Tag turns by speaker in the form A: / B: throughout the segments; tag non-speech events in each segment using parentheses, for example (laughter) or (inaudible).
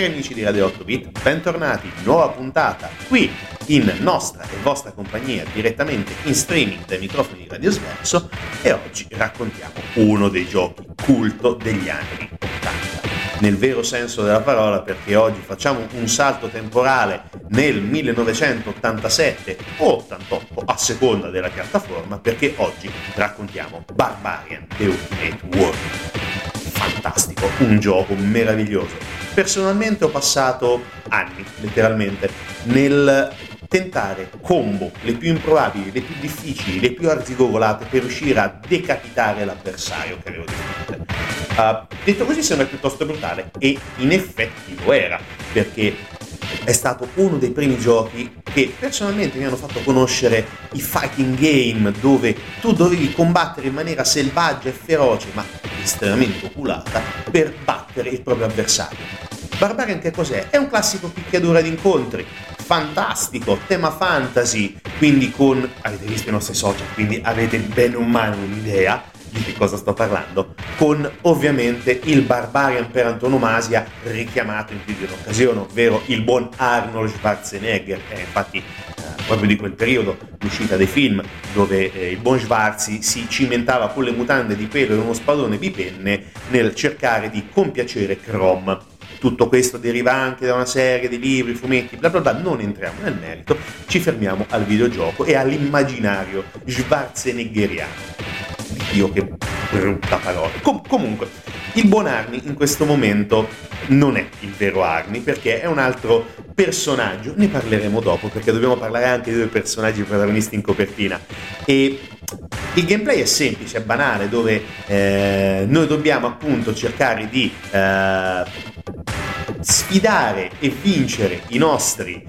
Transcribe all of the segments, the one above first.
A: Cari amici di Radio 8 Bit, bentornati, nuova puntata qui in nostra e vostra compagnia direttamente in streaming dai microfoni di Radio Sverso e oggi raccontiamo uno dei giochi culto degli anni 80. Nel vero senso della parola perché oggi facciamo un salto temporale nel 1987 o 88 a seconda della piattaforma perché oggi raccontiamo Barbarian The Ultimate Warrior. Fantastico, un gioco meraviglioso Personalmente ho passato anni, letteralmente, nel tentare combo le più improbabili, le più difficili, le più arzigogolate per riuscire a decapitare l'avversario che avevo di fronte. Uh, detto così sembra piuttosto brutale e in effetti lo era, perché è stato uno dei primi giochi che personalmente mi hanno fatto conoscere i fighting game dove tu dovevi combattere in maniera selvaggia e feroce ma estremamente oculata per battere il proprio avversario. Barbarian che cos'è? È un classico picchiadura d'incontri, fantastico, tema fantasy, quindi con, avete visto i nostri social, quindi avete bene o male un'idea di che cosa sto parlando, con ovviamente il Barbarian per antonomasia richiamato in più di un'occasione, ovvero il buon Arnold Schwarzenegger, è infatti eh, proprio di quel periodo l'uscita dei film dove eh, il buon Schwarzi si cimentava con le mutande di pelo e uno spadone bipenne nel cercare di compiacere Chrome. Tutto questo deriva anche da una serie di libri, fumetti, bla bla bla, non entriamo nel merito, ci fermiamo al videogioco e all'immaginario schwarzeneggeriano. Dio che brutta parola. Com- comunque, il buon Arni in questo momento non è il vero Arni perché è un altro personaggio, ne parleremo dopo perché dobbiamo parlare anche di due personaggi protagonisti in copertina. E il gameplay è semplice, è banale, dove eh, noi dobbiamo appunto cercare di eh, sfidare e vincere i nostri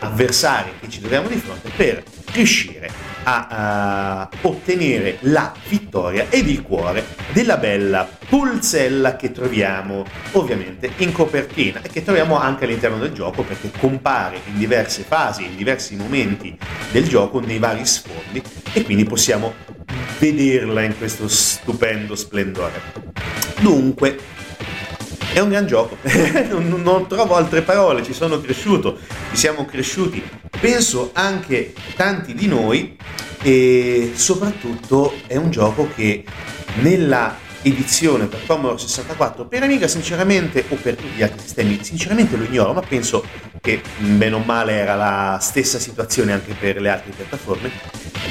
A: avversari che ci troviamo di fronte per riuscire a uh, ottenere la vittoria ed il cuore della bella pulzella che troviamo ovviamente in copertina e che troviamo anche all'interno del gioco perché compare in diverse fasi, in diversi momenti del gioco nei vari sfondi e quindi possiamo vederla in questo stupendo splendore. Dunque, è un gran gioco, (laughs) non, non, trovo altre parole, ci sono cresciuto, ci siamo cresciuti, penso anche tanti di noi e soprattutto è un gioco che nella edizione per Commodore 64 per Amiga sinceramente o per tutti gli altri sistemi sinceramente lo ignoro ma penso che bene o male era la stessa situazione anche per le altre piattaforme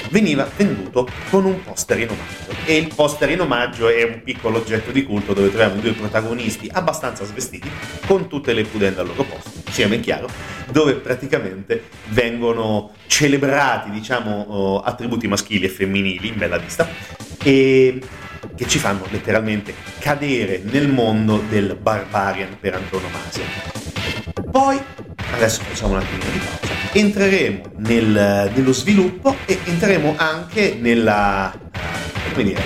A: veniva venduto con un poster in omaggio e il poster in omaggio è un piccolo oggetto di culto dove troviamo due protagonisti abbastanza svestiti con tutte le pudende al loro posto sia ben chiaro dove praticamente vengono celebrati diciamo oh, attributi maschili e femminili in bella vista e che ci fanno letteralmente cadere nel mondo del barbarian per antonomasia. Poi, adesso facciamo un attimino di pausa, entreremo nel, nello sviluppo e entreremo anche nella, come dire,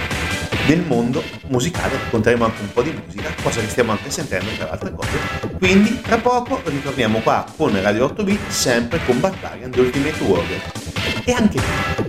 A: nel mondo musicale, racconteremo anche un po' di musica, cosa che stiamo anche sentendo tra altre cose. Quindi tra poco ritorniamo qua con Radio 8 Bit, sempre con Barbarian The Ultimate Warrior. E anche qui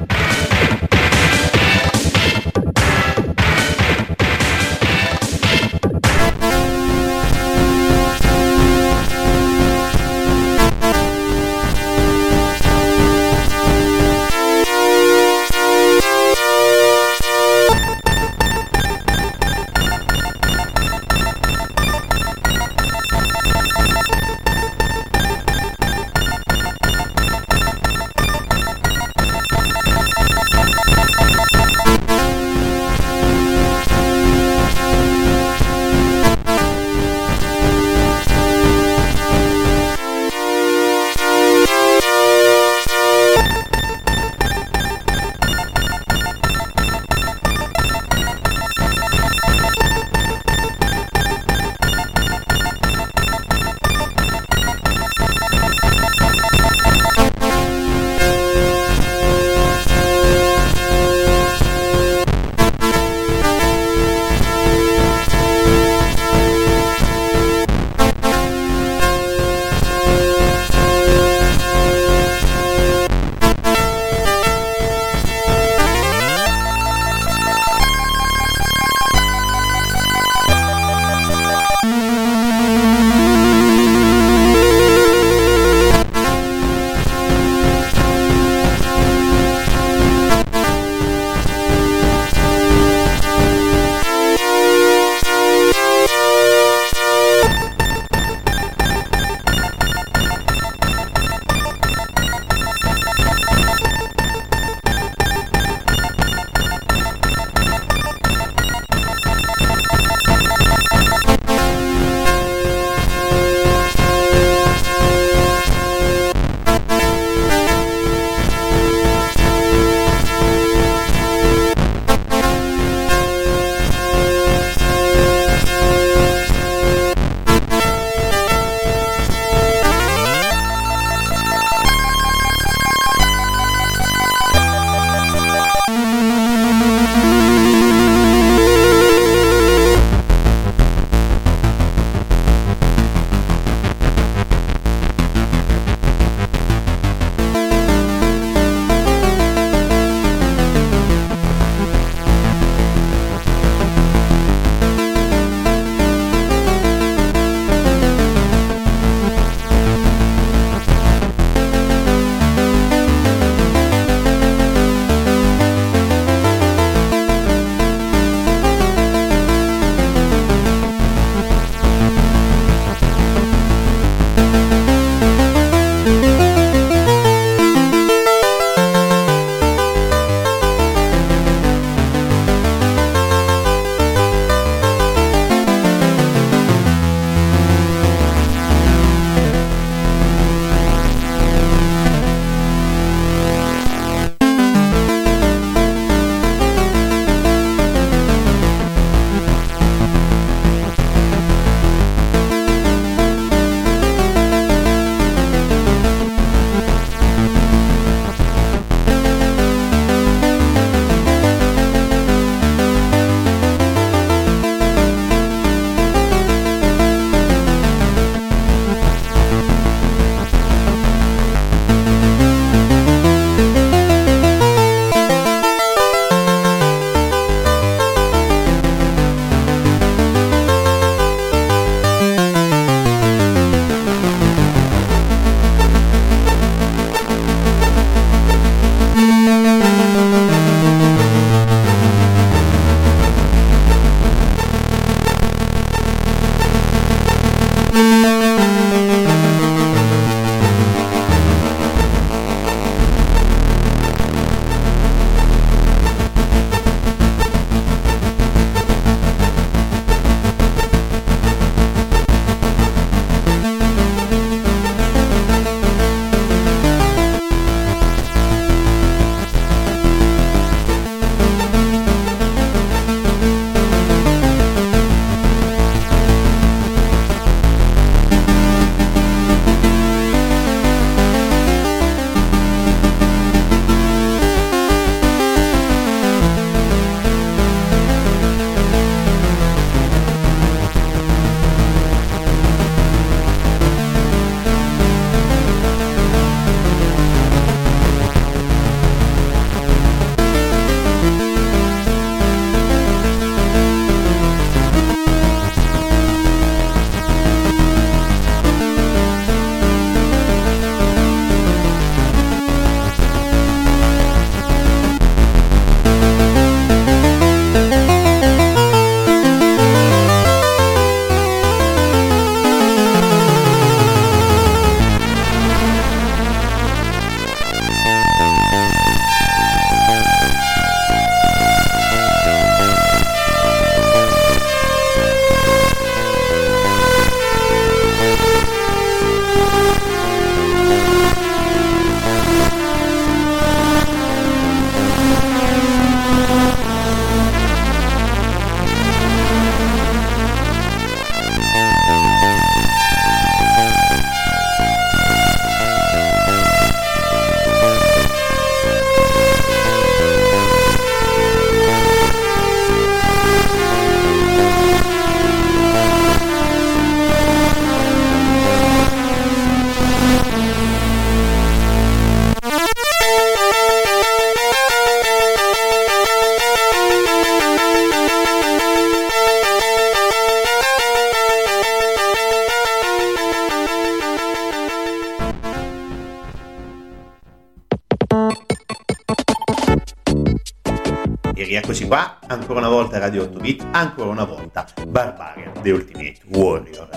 A: Radio 8 Bit, ancora una volta Barbarian The Ultimate Warrior.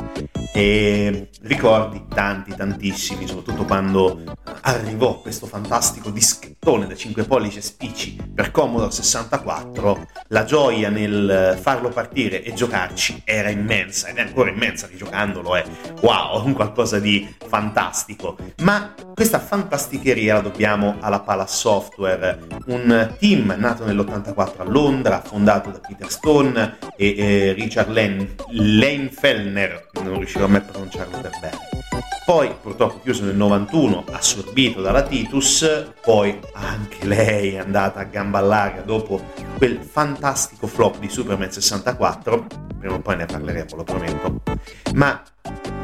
A: E ricordi tanti, tantissimi, soprattutto quando arrivò questo fantastico dischettone da 5 pollici e spicci per Commodore 64, la gioia nel farlo partire e giocarci era immensa ed è ancora immensa rigiocandolo, è wow, qualcosa di fantastico. Ma questa fantasticheria la dobbiamo alla Palace Software, un team nato nell'84 a Londra, fondato da Peter Stone e, e Richard Lane, Lane Fellner, non riuscirò mai a pronunciarlo per bene. Poi purtroppo chiuso nel 91, assorbito dalla Titus, poi anche lei è andata a gamba larga dopo quel fantastico flop di Superman 64, prima o poi ne parleremo, lo prometto, ma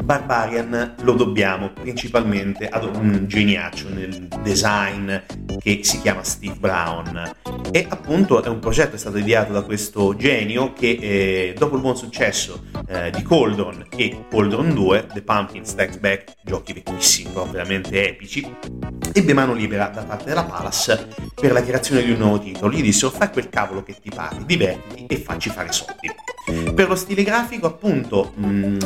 A: Barbarian lo dobbiamo principalmente ad un geniaccio nel design che si chiama Steve Brown. E appunto è un progetto è stato ideato da questo genio che eh, dopo il buon successo eh, di Coldron e Coldron 2 The Pumpkin Stacks Back giochi vecchissimi veramente epici ebbe mano libera da parte della Palace per la creazione di un nuovo titolo. Gli dissero fai quel cavolo che ti pare divertiti e facci fare soldi. Per lo stile grafico appunto mm,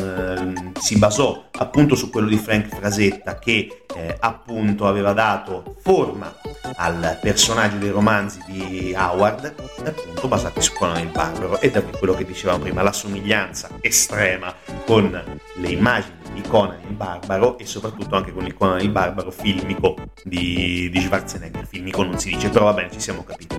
A: si basò appunto su quello di Frank Frasetta che eh, appunto aveva dato forma al personaggio dei romanzi di Howard appunto basati su Conan il Barbaro. E da quello che dicevamo prima la somiglianza estrema con le immagini di Conan il Barbaro e soprattutto anche con il Conan il Barbaro filmico di, di Schwarzenegger. Filmico non si dice, però va bene, ci siamo capiti.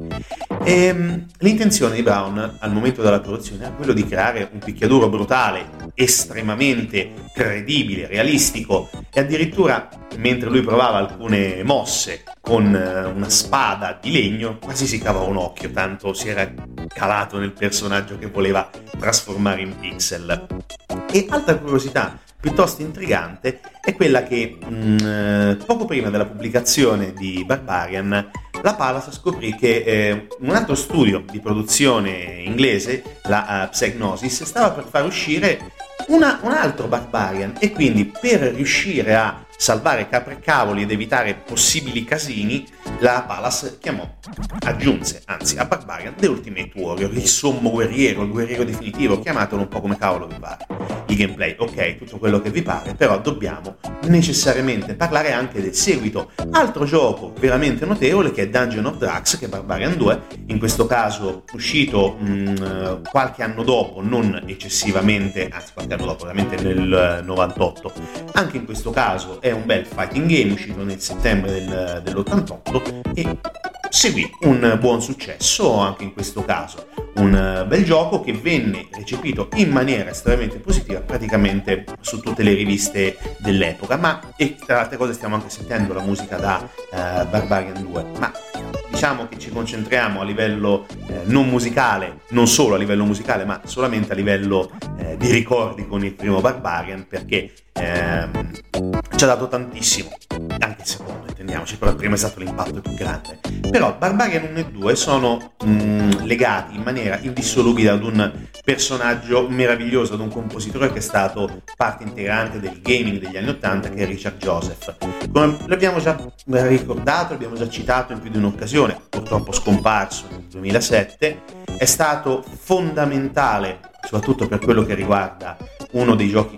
A: E, ehm, l'intenzione di Brown al momento della produzione era quello di creare un picchiaduro brutale, estremamente credibile, realistico e addirittura mentre lui provava alcune mosse con eh, una spada di legno, quasi si cavava un occhio, tanto si era calato nel personaggio che voleva trasformare in pixel. E altra curiosità piuttosto intrigante è quella che mh, mm, eh, poco prima della pubblicazione di Barbarian la Palace scoprì che eh, un altro studio di produzione inglese, la uh, Psygnosis, stava per far uscire una, un altro Barbarian e quindi per riuscire a salvare capre e cavoli ed evitare possibili casini, la Palace chiamò, aggiunse, anzi, a Barbarian The Ultimate Warrior, il sommo guerriero, il guerriero definitivo, chiamatelo un po' come cavolo vi pare. Il gameplay, ok, tutto quello che vi pare, però dobbiamo necessariamente parlare anche del seguito. Altro gioco veramente notevole che è Dungeon of Drugs, che è Barbarian 2, in questo caso uscito mh, mm, qualche anno dopo, non eccessivamente, anzi qualche anno dopo, veramente nel 98. Anche in questo caso è un bel fighting game uscito nel settembre del, dell'88 e seguì un buon successo anche in questo caso. Un bel gioco che venne recepito in maniera estremamente positiva praticamente su tutte le riviste dell'epoca, ma e tra le altre cose stiamo anche sentendo la musica da uh, Barbarian 2, ma diciamo che ci concentriamo a livello eh, non musicale, non solo a livello musicale, ma solamente a livello eh, di ricordi con il primo Barbarian, perché ehm, ci ha dato tantissimo, anche il secondo, intendiamoci, però il primo è stato l'impatto più grande. Però Barbarian 1 e 2 sono mh, mm, legati in maniera indissolubile ad un personaggio meraviglioso, ad un compositore che è stato parte integrante del gaming degli anni 80, che è Richard Joseph. Come l'abbiamo già ricordato, l'abbiamo già citato in più di un'occasione, purtroppo scomparso nel 2007, è stato fondamentale, soprattutto per quello che riguarda uno dei giochi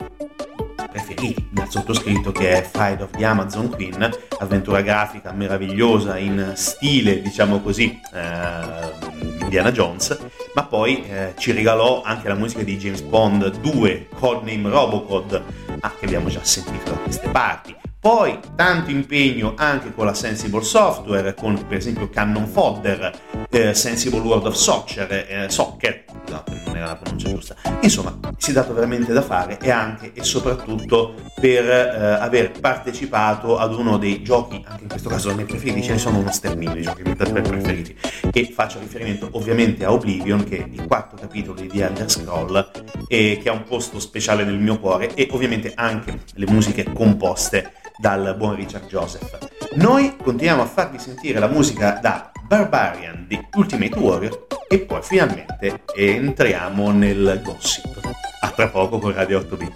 A: preferiti del sottoscritto che è Fight of the Amazon Queen, avventura grafica meravigliosa in stile, diciamo così, eh, Indiana Jones, ma poi eh, ci regalò anche la musica di James Bond 2, Codename Robocod, ah, che abbiamo già sentito da queste parti. Poi tanto impegno anche con la Sensible Software, con per esempio Cannon Fodder, eh, Sensible World of Soccer, eh, Soccer, scusate non era la pronuncia giusta, insomma si è dato veramente da fare e anche e soprattutto per eh, aver partecipato ad uno dei giochi, anche in questo caso i miei preferiti, ce ne sono uno sterminio di giochi preferiti, e faccio riferimento ovviamente a Oblivion che è il quarto capitolo di The Elder Scroll che ha un posto speciale nel mio cuore e ovviamente anche le musiche composte dal buon Richard Joseph. Noi continuiamo a farvi sentire la musica da Barbarian di Ultimate Warrior e poi finalmente entriamo nel gossip. A tra poco con Radio 8 Bit.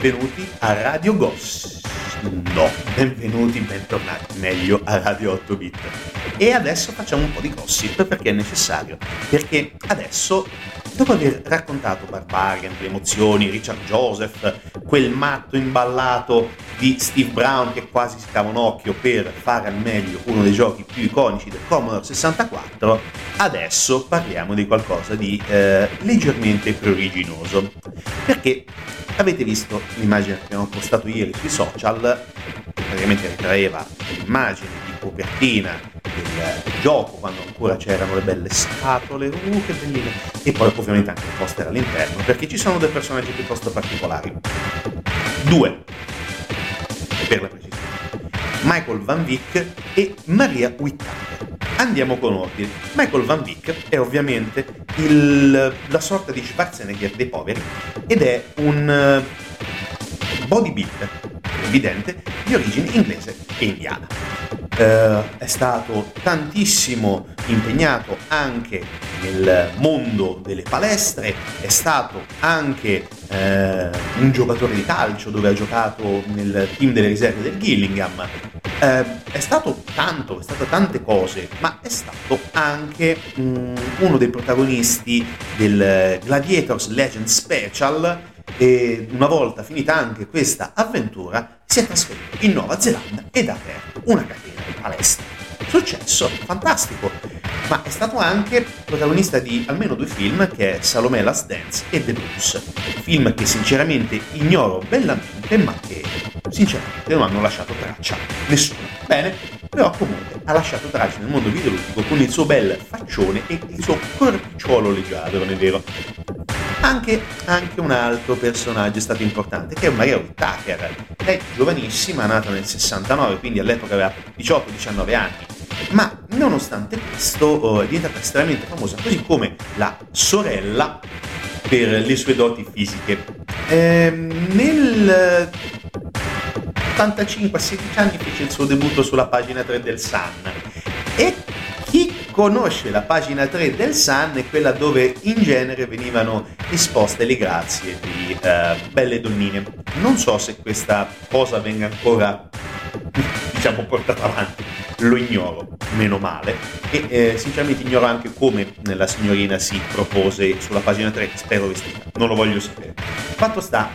A: Benvenuti a Radio Goss. No, benvenuti, bentornati, meglio a Radio 8 Bit. E adesso facciamo un po' di gossip perché è necessario. Perché adesso, dopo aver raccontato Barbarian, le emozioni, Richard Joseph, quel matto imballato di Steve Brown che quasi si cava un occhio per fare al meglio uno dei giochi più iconici del Commodore 64, adesso parliamo di qualcosa di eh, leggermente pruriginoso. Perché Avete visto l'immagine che abbiamo postato ieri sui social, che praticamente ritraeva l'immagine di copertina del, del, gioco quando ancora c'erano le belle scatole, uh che belline, e poi ovviamente anche il poster all'interno, perché ci sono due personaggi piuttosto particolari. Due, per la precisione. Michael Van Vick e Maria Whittaker. Andiamo con ordine. Michael Van Vick è ovviamente il, la sorta di Schwarzenegger dei poveri ed è un uh, bodybuilder evidente di origine inglese e indiana. Uh, è stato tantissimo impegnato anche nel mondo delle palestre, è stato anche uh, un giocatore di calcio dove ha giocato nel team delle riserve del Gillingham, eh, è stato tanto, è stato tante cose, ma è stato anche um, uno dei protagonisti del Gladiators Legend Special e una volta finita anche questa avventura si è trasferito in Nuova Zelanda ed ha aperto una catena di palestre. Successo fantastico, ma è stato anche protagonista di almeno due film che è Salome Last Dance e The Blues, film che sinceramente ignoro bellamente ma che sinceramente non hanno lasciato traccia, nessuno. Bene, però comunque ha lasciato traccia nel mondo videoludico con il suo bel faccione e il suo corpicciolo leggiadro, non è vero? Anche, anche, un altro personaggio è stato importante, che è Maria Whittaker. È giovanissima, nata nel 69, quindi all'epoca aveva 18-19 anni, ma nonostante questo oh, è diventata estremamente famosa, così come la sorella per le sue doti fisiche. Ehm, nel 85 16 anni fece il suo debutto sulla pagina 3 del Sun e chi conosce la pagina 3 del Sun è quella dove in genere venivano esposte le grazie di uh, belle donnine. Non so se questa cosa venga ancora diciamo portata avanti, lo ignoro, meno male, e eh, sinceramente ignoro anche come la signorina si propose sulla pagina 3, spero vestita, non lo voglio sapere. Fatto sta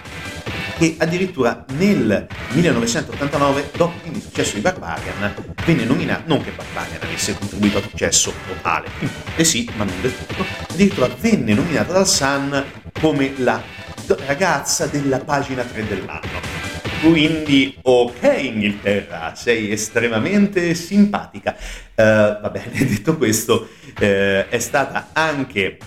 A: che addirittura nel 1989, dopo il successo di Barbarian, venne nominato, non che Barbarian avesse contribuito al successo totale, e sì, ma non del tutto, addirittura venne nominata dal Sun come la ragazza della pagina 3 dell'anno. Quindi, ok Inghilterra, sei estremamente simpatica. Uh, va bene, (laughs) detto questo, uh, è stata anche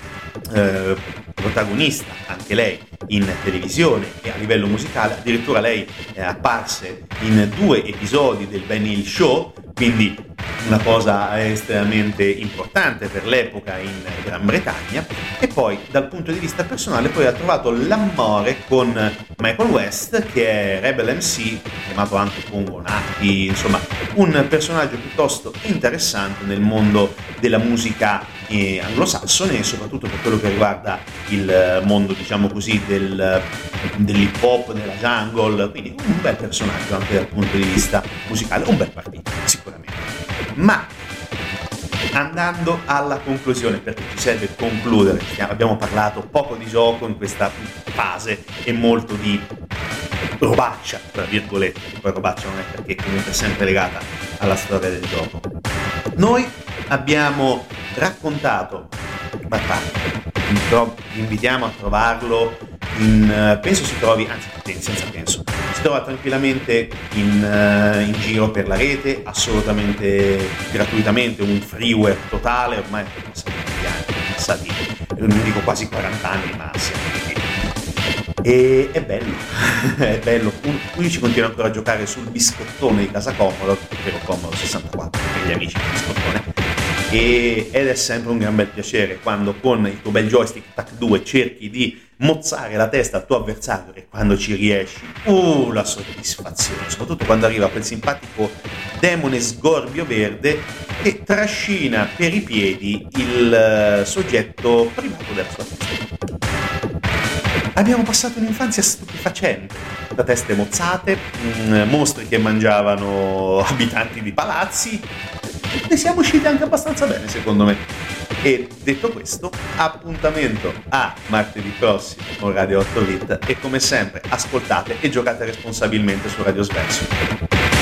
A: uh, protagonista, anche lei, in televisione e a livello musicale. Addirittura lei è apparse in due episodi del Ben Hill Show, quindi una cosa estremamente importante per l'epoca in Gran Bretagna. E poi dal punto di vista personale poi ha trovato l'amore con Michael West che è Rebel MC chiamato anche Pongo Nati insomma un personaggio piuttosto interessante nel mondo della musica eh, anglosassone e soprattutto per quello che riguarda il mondo diciamo così del, dell'hip hop, della jungle quindi un bel personaggio anche dal punto di vista musicale un bel partito sicuramente ma andando alla conclusione, perché ci serve concludere, abbiamo parlato poco di gioco in questa fase e molto di robaccia, tra virgolette, poi robaccia non è perché comunque è sempre legata alla storia del gioco. Noi abbiamo raccontato Battaglia, vi invitiamo a trovarlo in, eh, penso si trovi, anzi senza penso, si trova tranquillamente in, uh, in, giro per la rete, assolutamente gratuitamente, un freeware totale, ormai sono anni, passati, non dico quasi 40 anni, ma siamo e è bello, (laughs) è bello. Qui ci continua ancora a giocare sul biscottone di casa Commodore, ovvero Commodore 64 per gli amici di biscottone. E, ed è sempre un gran bel piacere quando con il tuo bel joystick TAC 2 cerchi di mozzare la testa al tuo avversario e quando ci riesci, uh, la soddisfazione, soprattutto quando arriva quel simpatico demone sgorbio verde che trascina per i piedi il uh, soggetto privato della sua testa. Abbiamo passato un'infanzia stupefacente, da teste mozzate, mm, mostri che mangiavano abitanti di palazzi. Ne siamo usciti anche abbastanza bene, secondo me. E detto questo, appuntamento a martedì prossimo con Radio 8 Bit e come sempre ascoltate e giocate responsabilmente su Radio Sverso.